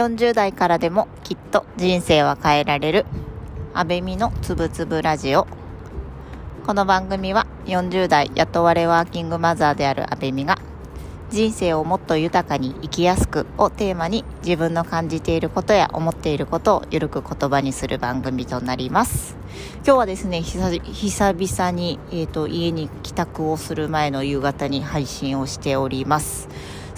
40代からでもきっと人生は変えられる。安倍美のつぶつぶラジオ。この番組は40代雇われワーキングマザーである安倍美が人生をもっと豊かに生きやすくをテーマに自分の感じていることや思っていることをゆるく言葉にする番組となります。今日はですね久々に、えーと家に帰宅をする前の夕方に配信をしております。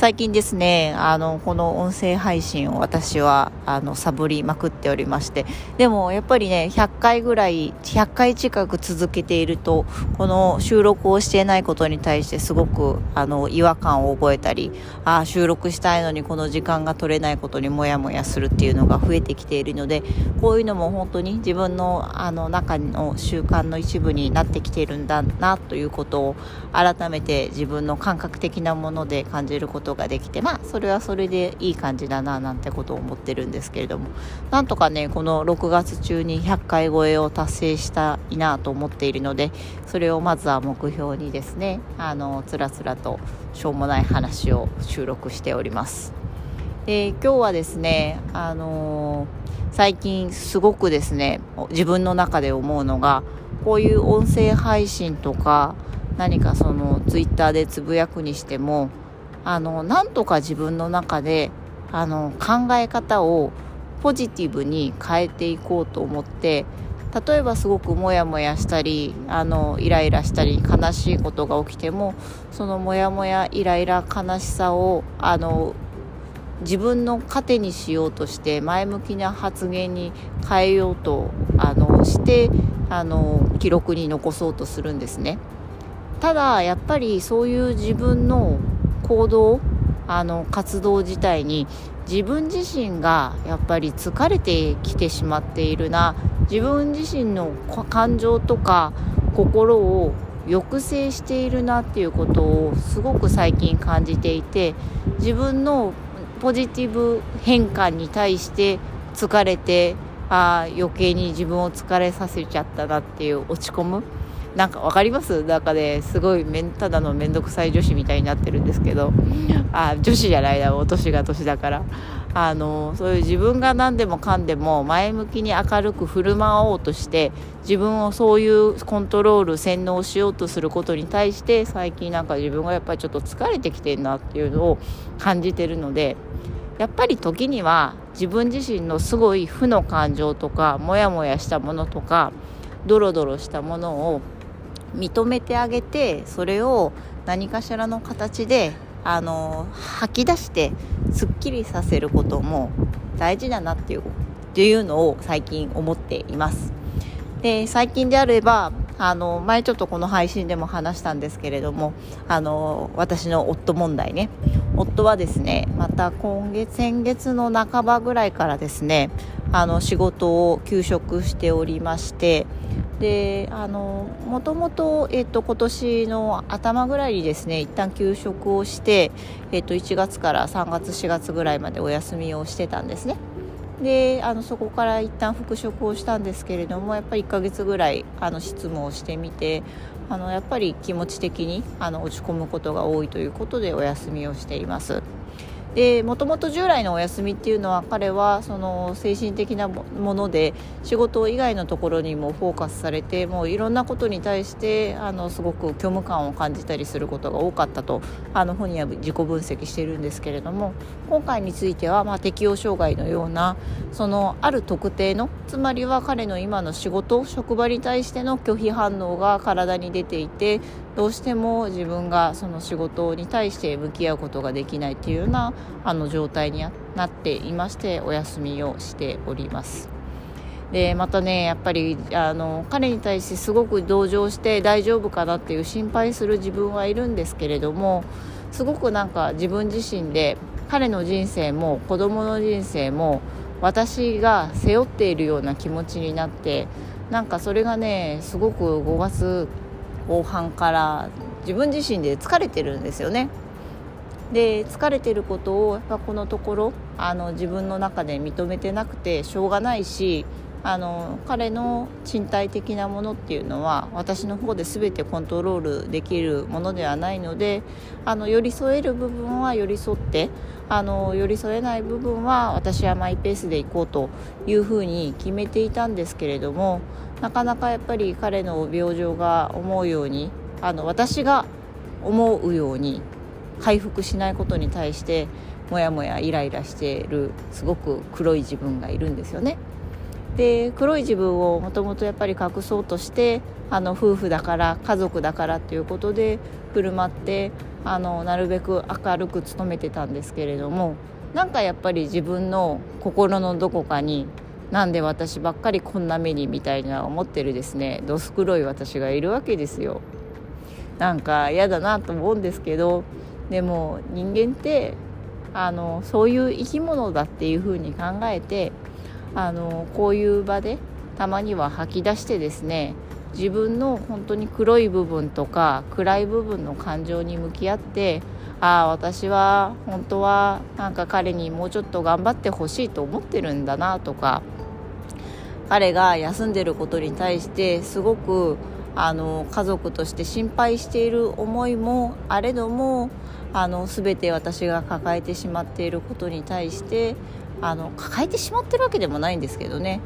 最近ですね、あの、この音声配信を私は、あの、サボりまくっておりまして、でもやっぱりね、100回ぐらい、100回近く続けていると、この収録をしていないことに対してすごく、あの、違和感を覚えたり、ああ、収録したいのにこの時間が取れないことにもやもやするっていうのが増えてきているので、こういうのも本当に自分の、あの、中の習慣の一部になってきているんだな、ということを、改めて自分の感覚的なもので感じることことができてまあそれはそれでいい感じだななんてことを思ってるんですけれども。なんとかねこの6月中に100回超えを達成したいなと思っているのでそれをまずは目標にですねあのつらつらとしょうもない話を収録しております。で今日はですねあの、最近すごくですね自分の中で思うのがこういう音声配信とか何かそのツイッターでつぶやくにしてもあのなんとか自分の中であの考え方をポジティブに変えていこうと思って例えばすごくモヤモヤしたりあのイライラしたり悲しいことが起きてもそのモヤモヤイライラ悲しさをあの自分の糧にしようとして前向きな発言に変えようとあのしてあの記録に残そうとするんですね。ただやっぱりそういう自分の行動あの活動自体に自分自身がやっぱり疲れてきてしまっているな。自分自身の感情とか心を抑制しているなっていうことをすごく最近感じていて自分のポジティブ変化に対して疲れてあ余計に自分を疲れさせちゃったなっていう落ち込む。なんか分かります？なんかねすごいめんただの面倒くさい女子みたいになってるんですけど。あ女子じゃないなお年が年だから。あのそういう自分が何でもかんでも前向きに明るく振る舞おうとして自分をそういうコントロール洗脳しようとすることに対して最近なんか自分がやっぱりちょっと疲れてきてるなっていうのを感じてるのでやっぱり時には自分自身のすごい負の感情とかモヤモヤしたものとかドロドロしたものを認めてあげてそれを何かしらの形であの吐き出してすっきりさせることも大事だなっていうっていうのを最近思っています。で最近であればあの前ちょっとこの配信でも話したんですけれどもあの私の夫問題ね。夫はですねまた今月先月の半ばぐらいからですねあの仕事を休職しておりましてであのもともと、えっと、今年の頭ぐらいにですね一旦休職をして、えっと、1月から3月4月ぐらいまでお休みをしてたんですね。であのそこから一旦復職をしたんですけれどもやっぱり1ヶ月ぐらいあの執務をしてみてあのやっぱり気持ち的にあの落ち込むことが多いということでお休みをしています。でもともと従来のお休みっていうのは彼はその精神的なもので仕事以外のところにもフォーカスされてもういろんなことに対してあのすごく虚無感を感じたりすることが多かったとあの本人は自己分析してるんですけれども今回についてはまあ適応障害のようなそのある特定のつまりは彼の今の仕事職場に対しての拒否反応が体に出ていてどうしても自分がその仕事に対して向き合うことができないっていうようなあの状態になっていましてお休みをしております。でまたねやっぱりあの彼に対してすごく同情して大丈夫かなっていう心配する自分はいるんですけれどもすごくなんか自分自身で彼の人生も子供の人生も私が背負っているような気持ちになってなんかそれがねすごく5月後半から自分自身で疲れてるんですよね。で疲れてることをやっぱこのところあの自分の中で認めてなくてしょうがないしあの彼の身体的なものっていうのは私の方で全てコントロールできるものではないのであの寄り添える部分は寄り添ってあの寄り添えない部分は私はマイペースで行こうというふうに決めていたんですけれどもなかなかやっぱり彼の病状が思うようにあの私が思うように回復しないことに対してもやもやイライラしているすごく黒い自分がいるんですよね。で黒い自分をもともとやっぱり隠そうとしてあの夫婦だから家族だからっていうことで振る舞ってあのなるべく明るく努めてたんですけれどもなんかやっぱり自分の心のどこかになんで私ばっかりこんな目にみたいな思ってるですねどす黒い私がいるわけですよ。なんか嫌だなと思うんですけどでも人間ってあのそういう生き物だっていうふうに考えてあのこういう場でたまには吐き出してですね自分の本当に黒い部分とか暗い部分の感情に向き合ってああ私は本当はなんか彼にもうちょっと頑張ってほしいと思ってるんだなとか彼が休んでることに対してすごくあの家族として心配している思いもあれどもあの全て私が抱えてしまっていることに対してあの抱えてしまってるわけでもないんですけどね。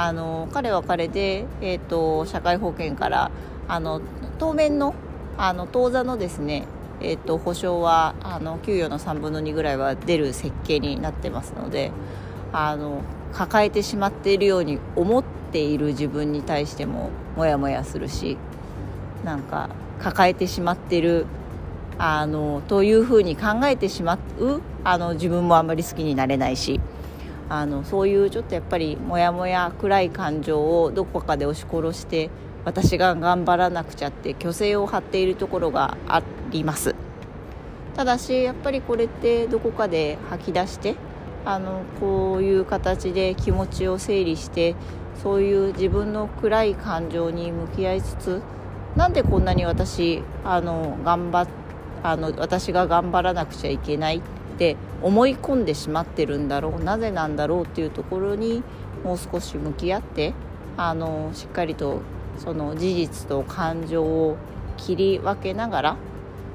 あの彼は彼で、えーと、社会保険からあの当面のあの当座のですね、えーと、保証はあの給与の3分の2ぐらいは出る設計になってますのであの抱えてしまっているように思っている自分に対してもモヤモヤするしなんか抱えてしまってるあのというふうに考えてしまうあの自分もあんまり好きになれないし。あのそういうちょっとやっぱりモヤモヤ暗い感情をどこかで押し殺して私が頑張らなくちゃって虚勢を張っているところがあります。ただしやっぱりこれってどこかで吐き出してあのこういう形で気持ちを整理してそういう自分の暗い感情に向き合いつつなんでこんなに私あの頑張あの私が頑張らなくちゃいけないて思い込んでしまってるんだろうなぜなんだろうっていうところにもう少し向き合ってあのしっかりとその事実と感情を切り分けながら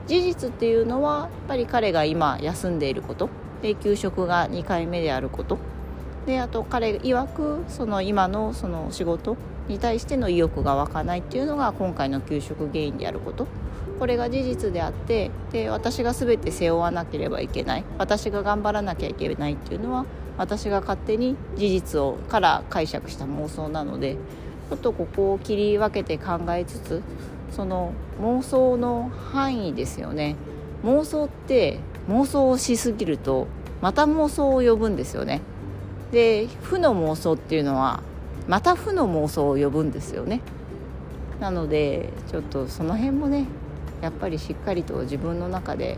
事実っていうのはやっぱり彼が今休んでいることで給食が2回目であること。であと彼曰くその今のその仕事に対しての意欲が湧かないっていうのが今回の給食原因であること。これが事実であってで私が全て背負わなければいけない。私が頑張らなきゃいけないっていうのは私が勝手に事実をから解釈した妄想なのでちょっとここを切り分けて考えつつその妄想の範囲ですよね。妄想って妄想をしすぎるとまた妄想を呼ぶんですよね。で負の妄想っていうのはまた負の妄想を呼ぶんですよね。なのでちょっとその辺もねやっぱりしっかりと自分の中で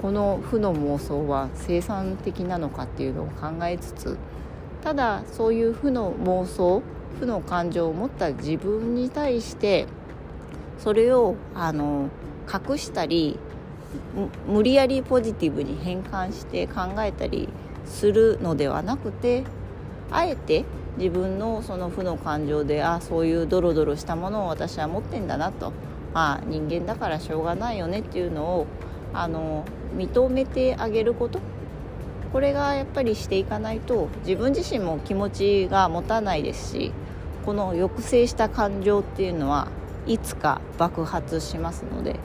この負の妄想は生産的なのかっていうのを考えつつただそういう負の妄想負の感情を持った自分に対してそれをあの隠したり無理やりポジティブに変換して考えたりするのではなくてあえて自分のその負の感情であそういうドロドロしたものを私は持ってんだなと。まあ、人間だからしょうがないよねっていうのをあの認めてあげること。これがやっぱりしていかないと自分自身も気持ちが持たないですしこの抑制した感情っていうのはいつか爆発しますので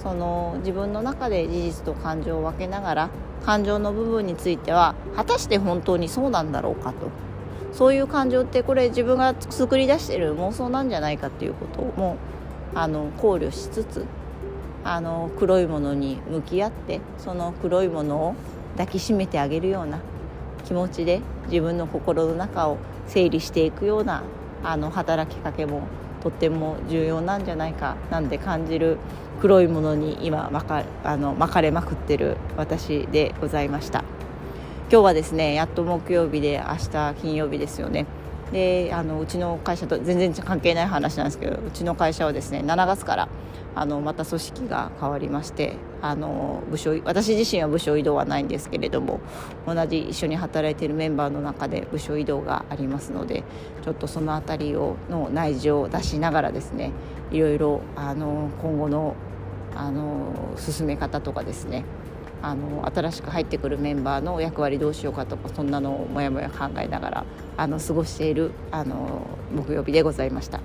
その自分の中で事実と感情を分けながら感情の部分については果たして本当にそうなんだろうかと。そういう感情ってこれ自分が作り出してる妄想なんじゃないかっていうこともあの考慮しつつあの黒いものに向き合ってその黒いものを抱きしめてあげるような気持ちで自分の心の中を整理していくようなあの働きかけもとっても重要なんじゃないかなんて感じる黒いものに今巻かあの巻かれまくってる私でございました。今日はですねやっと木曜日で明日金曜日ですよね。であのうちの会社と全然関係ない話なんですけどうちの会社はですね7月からあのまた組織が変わりましてあの部署私自身は部署移動はないんですけれども同じ一緒に働いているメンバーの中で部署移動がありますのでちょっとその辺りをの内情を出しながらですねいろいろあの今後のあの進め方とかですねあの新しく入ってくるメンバーの役割どうしようかとかそんなのをもやもや考えながらあの過ごしているあの木曜日でございました。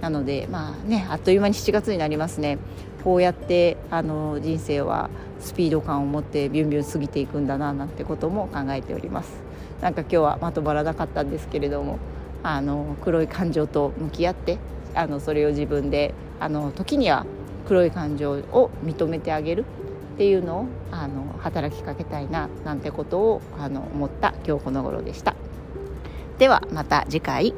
なのでまあねあっという間に7月になりますね。こうやってあの人生はスピード感を持ってビュンビュン過ぎていくんだななんてことも考えております。なんか今日はまとまらなかったんですけれどもあの黒い感情と向き合ってあのそれを自分であの時には黒い感情を認めてあげる。っていうのをあの働きかけたいななんてことをあの思った今日この頃でした。ではまた次回